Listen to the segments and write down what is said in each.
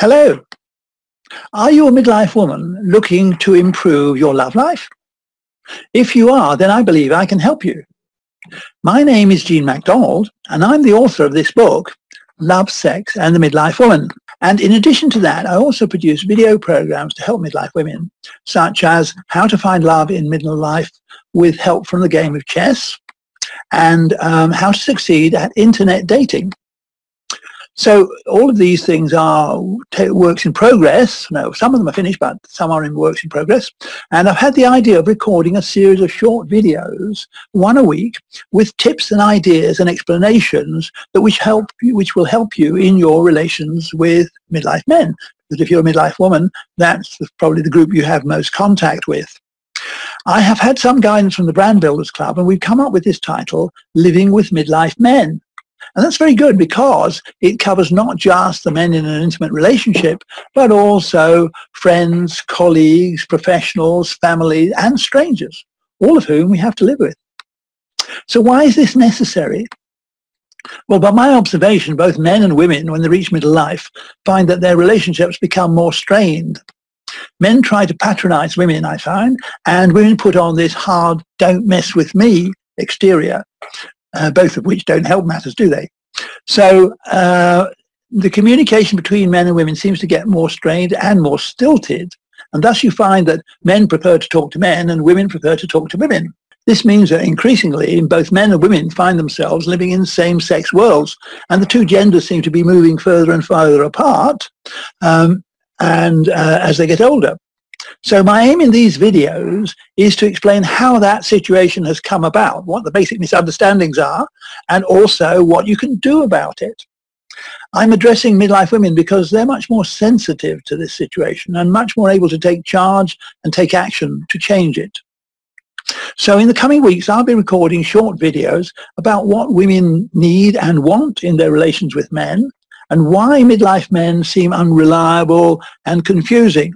Hello. Are you a midlife woman looking to improve your love life? If you are, then I believe I can help you. My name is Jean MacDonald, and I'm the author of this book, Love, Sex, and the Midlife Woman. And in addition to that, I also produce video programs to help midlife women, such as How to Find Love in Middle Life with help from the game of chess, and um, How to Succeed at Internet Dating. So all of these things are works in progress. No, some of them are finished, but some are in works in progress. And I've had the idea of recording a series of short videos, one a week, with tips and ideas and explanations that which help you, which will help you in your relations with midlife men. Because if you're a midlife woman, that's probably the group you have most contact with. I have had some guidance from the Brand Builders Club, and we've come up with this title, Living with Midlife Men. And that's very good because it covers not just the men in an intimate relationship, but also friends, colleagues, professionals, family, and strangers, all of whom we have to live with. So why is this necessary? Well, by my observation, both men and women, when they reach middle life, find that their relationships become more strained. Men try to patronize women, I find, and women put on this hard, don't mess with me exterior uh, both of which don't help matters, do they? So uh, the communication between men and women seems to get more strained and more stilted. And thus you find that men prefer to talk to men and women prefer to talk to women. This means that increasingly both men and women find themselves living in same-sex worlds and the two genders seem to be moving further and further apart um, and uh, as they get older. So my aim in these videos is to explain how that situation has come about, what the basic misunderstandings are, and also what you can do about it. I'm addressing midlife women because they're much more sensitive to this situation and much more able to take charge and take action to change it. So in the coming weeks, I'll be recording short videos about what women need and want in their relations with men and why midlife men seem unreliable and confusing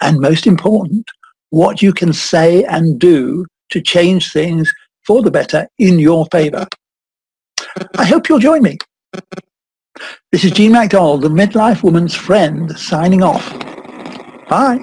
and most important, what you can say and do to change things for the better in your favor. I hope you'll join me. This is Jean MacDonald, the midlife woman's friend, signing off. Bye.